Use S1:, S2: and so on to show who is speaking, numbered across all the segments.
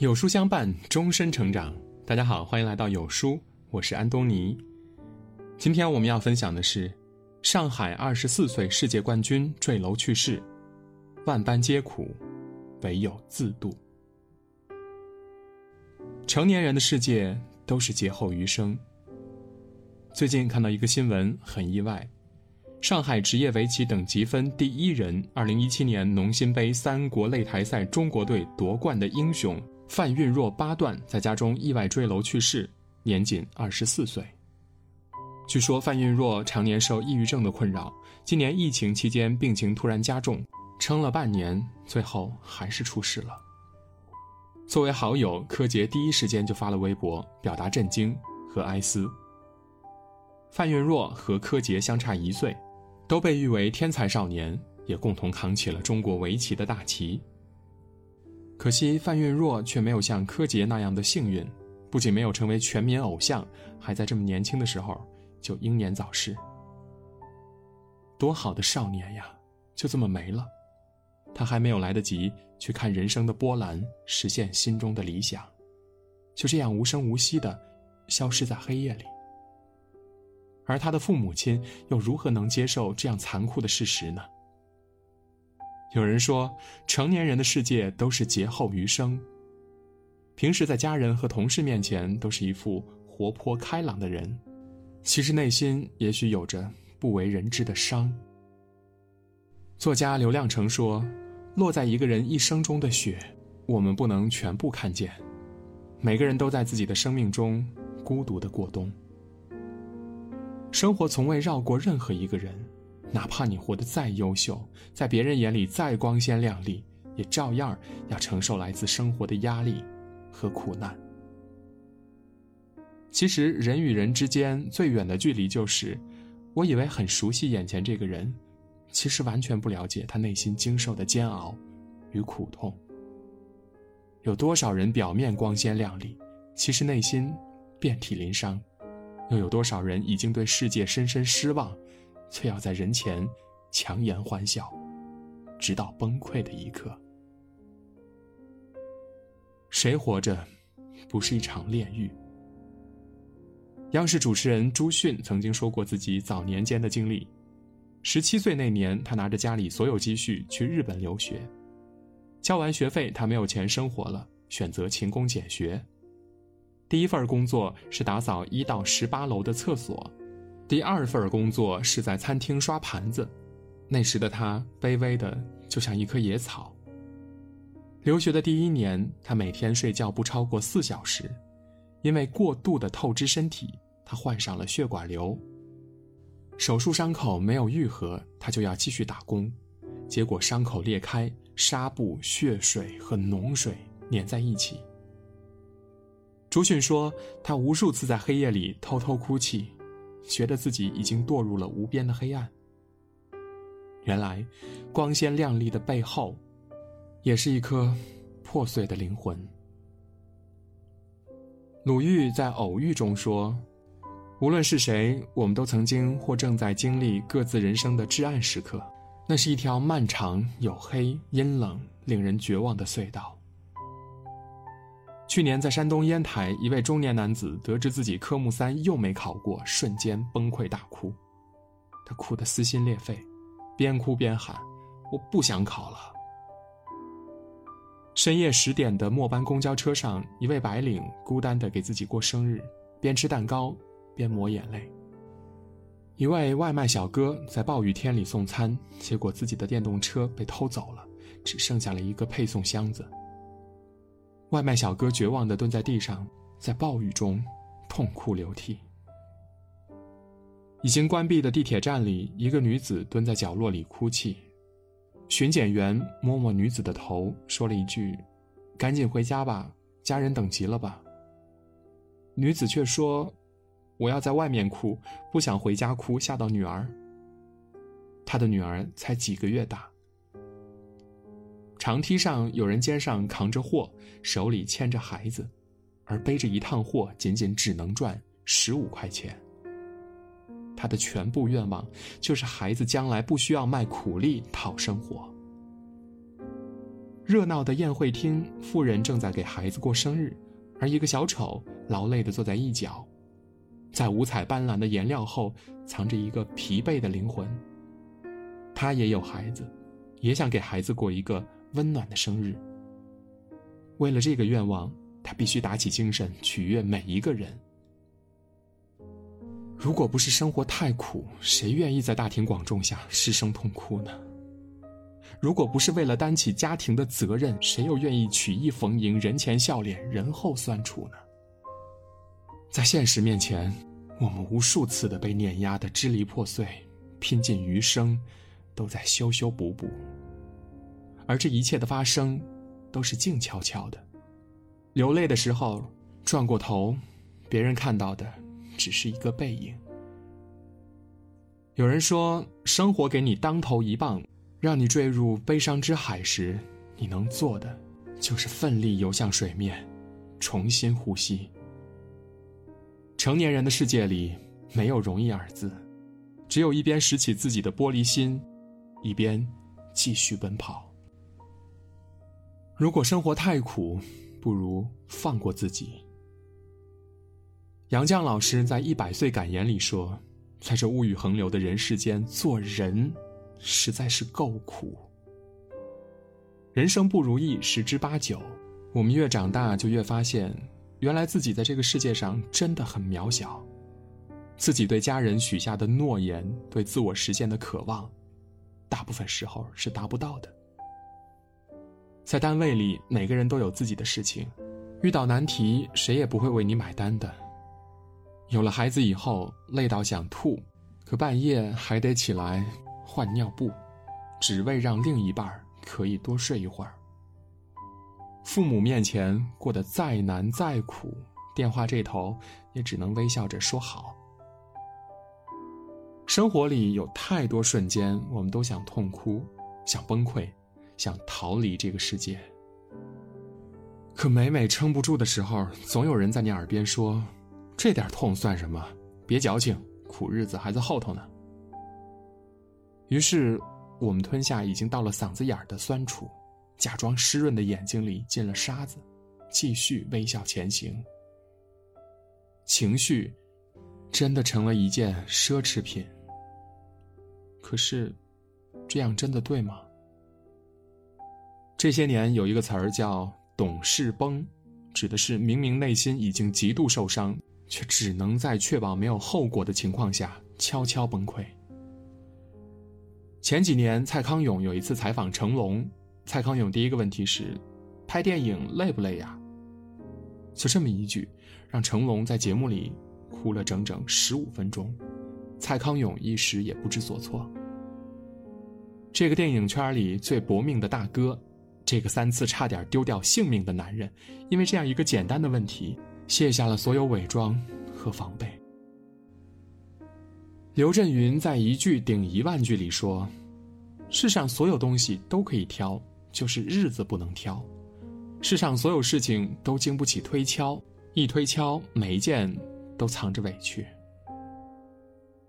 S1: 有书相伴，终身成长。大家好，欢迎来到有书，我是安东尼。今天我们要分享的是，上海二十四岁世界冠军坠楼去世，万般皆苦，唯有自渡。成年人的世界都是劫后余生。最近看到一个新闻，很意外。上海职业围棋等级分第一人，二零一七年农心杯三国擂台赛中国队夺冠的英雄范运若八段在家中意外坠楼去世，年仅二十四岁。据说范运若常年受抑郁症的困扰，今年疫情期间病情突然加重，撑了半年，最后还是出事了。作为好友，柯洁第一时间就发了微博表达震惊和哀思。范运若和柯洁相差一岁。都被誉为天才少年，也共同扛起了中国围棋的大旗。可惜范运若却没有像柯洁那样的幸运，不仅没有成为全民偶像，还在这么年轻的时候就英年早逝。多好的少年呀，就这么没了。他还没有来得及去看人生的波澜，实现心中的理想，就这样无声无息的消失在黑夜里。而他的父母亲又如何能接受这样残酷的事实呢？有人说，成年人的世界都是劫后余生。平时在家人和同事面前都是一副活泼开朗的人，其实内心也许有着不为人知的伤。作家刘亮程说：“落在一个人一生中的雪，我们不能全部看见。每个人都在自己的生命中孤独的过冬。”生活从未绕过任何一个人，哪怕你活得再优秀，在别人眼里再光鲜亮丽，也照样要承受来自生活的压力和苦难。其实，人与人之间最远的距离，就是我以为很熟悉眼前这个人，其实完全不了解他内心经受的煎熬与苦痛。有多少人表面光鲜亮丽，其实内心遍体鳞伤？又有多少人已经对世界深深失望，却要在人前强颜欢笑，直到崩溃的一刻？谁活着不是一场炼狱？央视主持人朱迅曾经说过自己早年间的经历：十七岁那年，他拿着家里所有积蓄去日本留学，交完学费，他没有钱生活了，选择勤工俭学。第一份工作是打扫一到十八楼的厕所，第二份工作是在餐厅刷盘子。那时的他卑微的就像一棵野草。留学的第一年，他每天睡觉不超过四小时，因为过度的透支身体，他患上了血管瘤。手术伤口没有愈合，他就要继续打工，结果伤口裂开，纱布、血水和脓水粘在一起。朱迅说：“他无数次在黑夜里偷偷哭泣，觉得自己已经堕入了无边的黑暗。原来，光鲜亮丽的背后，也是一颗破碎的灵魂。”鲁豫在《偶遇》中说：“无论是谁，我们都曾经或正在经历各自人生的至暗时刻，那是一条漫长、黝黑、阴冷、令人绝望的隧道。”去年在山东烟台，一位中年男子得知自己科目三又没考过，瞬间崩溃大哭。他哭得撕心裂肺，边哭边喊：“我不想考了。”深夜十点的末班公交车上，一位白领孤单地给自己过生日，边吃蛋糕边抹眼泪。一位外卖小哥在暴雨天里送餐，结果自己的电动车被偷走了，只剩下了一个配送箱子。外卖小哥绝望地蹲在地上，在暴雨中痛哭流涕。已经关闭的地铁站里，一个女子蹲在角落里哭泣。巡检员摸摸女子的头，说了一句：“赶紧回家吧，家人等急了吧。”女子却说：“我要在外面哭，不想回家哭，吓到女儿。”她的女儿才几个月大。长梯上有人肩上扛着货，手里牵着孩子，而背着一趟货仅仅只能赚十五块钱。他的全部愿望就是孩子将来不需要卖苦力讨生活。热闹的宴会厅，妇人正在给孩子过生日，而一个小丑劳累地坐在一角，在五彩斑斓的颜料后，藏着一个疲惫的灵魂。他也有孩子，也想给孩子过一个温暖的生日。为了这个愿望，他必须打起精神，取悦每一个人。如果不是生活太苦，谁愿意在大庭广众下失声痛哭呢？如果不是为了担起家庭的责任，谁又愿意曲意逢迎、人前笑脸、人后酸楚呢？在现实面前，我们无数次的被碾压的支离破碎，拼尽余生，都在修修补补。而这一切的发生，都是静悄悄的。流泪的时候，转过头，别人看到的，只是一个背影。有人说，生活给你当头一棒。让你坠入悲伤之海时，你能做的就是奋力游向水面，重新呼吸。成年人的世界里没有容易二字，只有一边拾起自己的玻璃心，一边继续奔跑。如果生活太苦，不如放过自己。杨绛老师在《一百岁感言》里说：“在这物欲横流的人世间，做人。”实在是够苦。人生不如意十之八九，我们越长大就越发现，原来自己在这个世界上真的很渺小。自己对家人许下的诺言，对自我实现的渴望，大部分时候是达不到的。在单位里，每个人都有自己的事情，遇到难题，谁也不会为你买单的。有了孩子以后，累到想吐，可半夜还得起来。换尿布，只为让另一半可以多睡一会儿。父母面前过得再难再苦，电话这头也只能微笑着说好。生活里有太多瞬间，我们都想痛哭，想崩溃，想逃离这个世界。可每每撑不住的时候，总有人在你耳边说：“这点痛算什么？别矫情，苦日子还在后头呢。”于是，我们吞下已经到了嗓子眼儿的酸楚，假装湿润的眼睛里进了沙子，继续微笑前行。情绪，真的成了一件奢侈品。可是，这样真的对吗？这些年有一个词儿叫“懂事崩”，指的是明明内心已经极度受伤，却只能在确保没有后果的情况下悄悄崩溃。前几年，蔡康永有一次采访成龙，蔡康永第一个问题是：“拍电影累不累呀？”就这么一句，让成龙在节目里哭了整整十五分钟，蔡康永一时也不知所措。这个电影圈里最搏命的大哥，这个三次差点丢掉性命的男人，因为这样一个简单的问题，卸下了所有伪装和防备。刘震云在一句顶一万句里说：“世上所有东西都可以挑，就是日子不能挑。世上所有事情都经不起推敲，一推敲，每一件都藏着委屈。”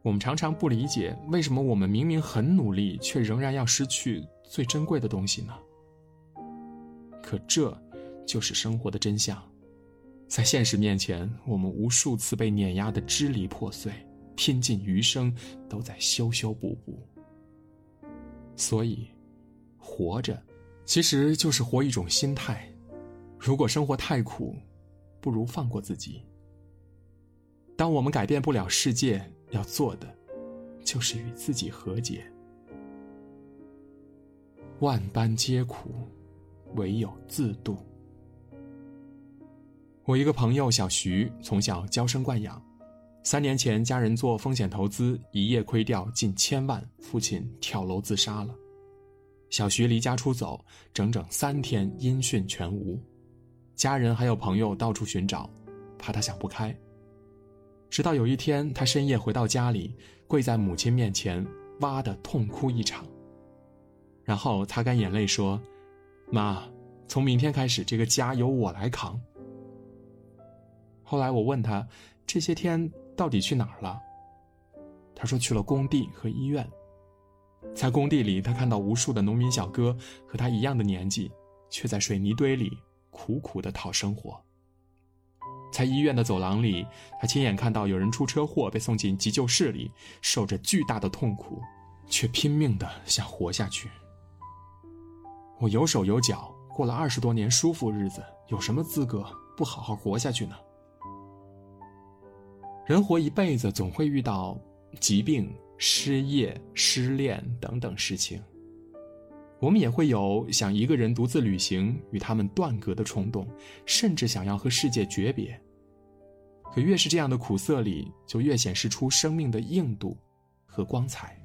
S1: 我们常常不理解，为什么我们明明很努力，却仍然要失去最珍贵的东西呢？可这，就是生活的真相。在现实面前，我们无数次被碾压的支离破碎。拼尽余生都在修修补补，所以，活着其实就是活一种心态。如果生活太苦，不如放过自己。当我们改变不了世界，要做的就是与自己和解。万般皆苦，唯有自渡。我一个朋友小徐，从小娇生惯养。三年前，家人做风险投资，一夜亏掉近千万，父亲跳楼自杀了。小徐离家出走，整整三天音讯全无，家人还有朋友到处寻找，怕他想不开。直到有一天，他深夜回到家里，跪在母亲面前，哇的痛哭一场，然后擦干眼泪说：“妈，从明天开始，这个家由我来扛。”后来我问他，这些天。到底去哪儿了？他说去了工地和医院。在工地里，他看到无数的农民小哥和他一样的年纪，却在水泥堆里苦苦的讨生活。在医院的走廊里，他亲眼看到有人出车祸被送进急救室里，受着巨大的痛苦，却拼命的想活下去。我有手有脚，过了二十多年舒服日子，有什么资格不好好活下去呢？人活一辈子，总会遇到疾病、失业、失恋等等事情。我们也会有想一个人独自旅行、与他们断隔的冲动，甚至想要和世界诀别。可越是这样的苦涩里，就越显示出生命的硬度和光彩。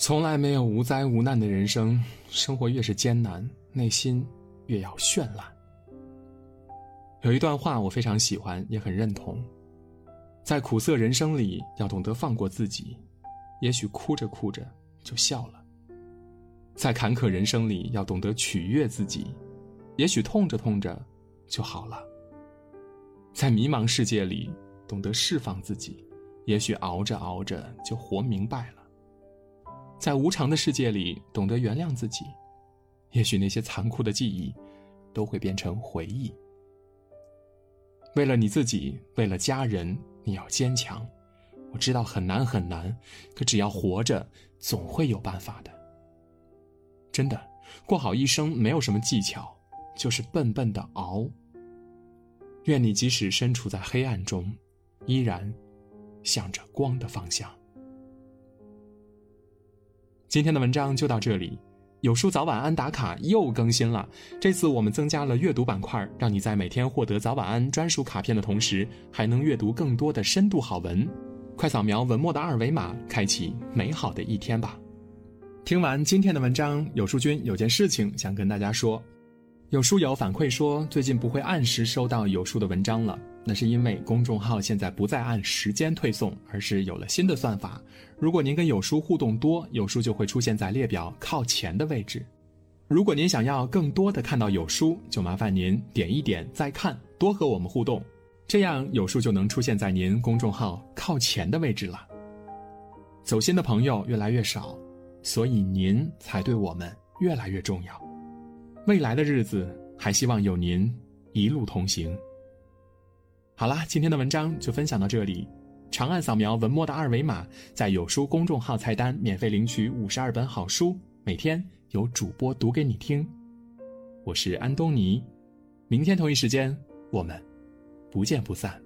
S1: 从来没有无灾无难的人生，生活越是艰难，内心越要绚烂。有一段话我非常喜欢，也很认同。在苦涩人生里，要懂得放过自己，也许哭着哭着就笑了；在坎坷人生里，要懂得取悦自己，也许痛着痛着就好了；在迷茫世界里，懂得释放自己，也许熬着熬着就活明白了；在无常的世界里，懂得原谅自己，也许那些残酷的记忆都会变成回忆。为了你自己，为了家人。你要坚强，我知道很难很难，可只要活着，总会有办法的。真的，过好一生没有什么技巧，就是笨笨的熬。愿你即使身处在黑暗中，依然向着光的方向。今天的文章就到这里。有书早晚安打卡又更新了，这次我们增加了阅读板块，让你在每天获得早晚安专属卡片的同时，还能阅读更多的深度好文。快扫描文末的二维码，开启美好的一天吧。听完今天的文章，有书君有件事情想跟大家说。有书友反馈说，最近不会按时收到有书的文章了。那是因为公众号现在不再按时间推送，而是有了新的算法。如果您跟有书互动多，有书就会出现在列表靠前的位置。如果您想要更多的看到有书，就麻烦您点一点再看，多和我们互动，这样有书就能出现在您公众号靠前的位置了。走心的朋友越来越少，所以您才对我们越来越重要。未来的日子，还希望有您一路同行。好啦，今天的文章就分享到这里。长按扫描文末的二维码，在有书公众号菜单免费领取五十二本好书，每天有主播读给你听。我是安东尼，明天同一时间我们不见不散。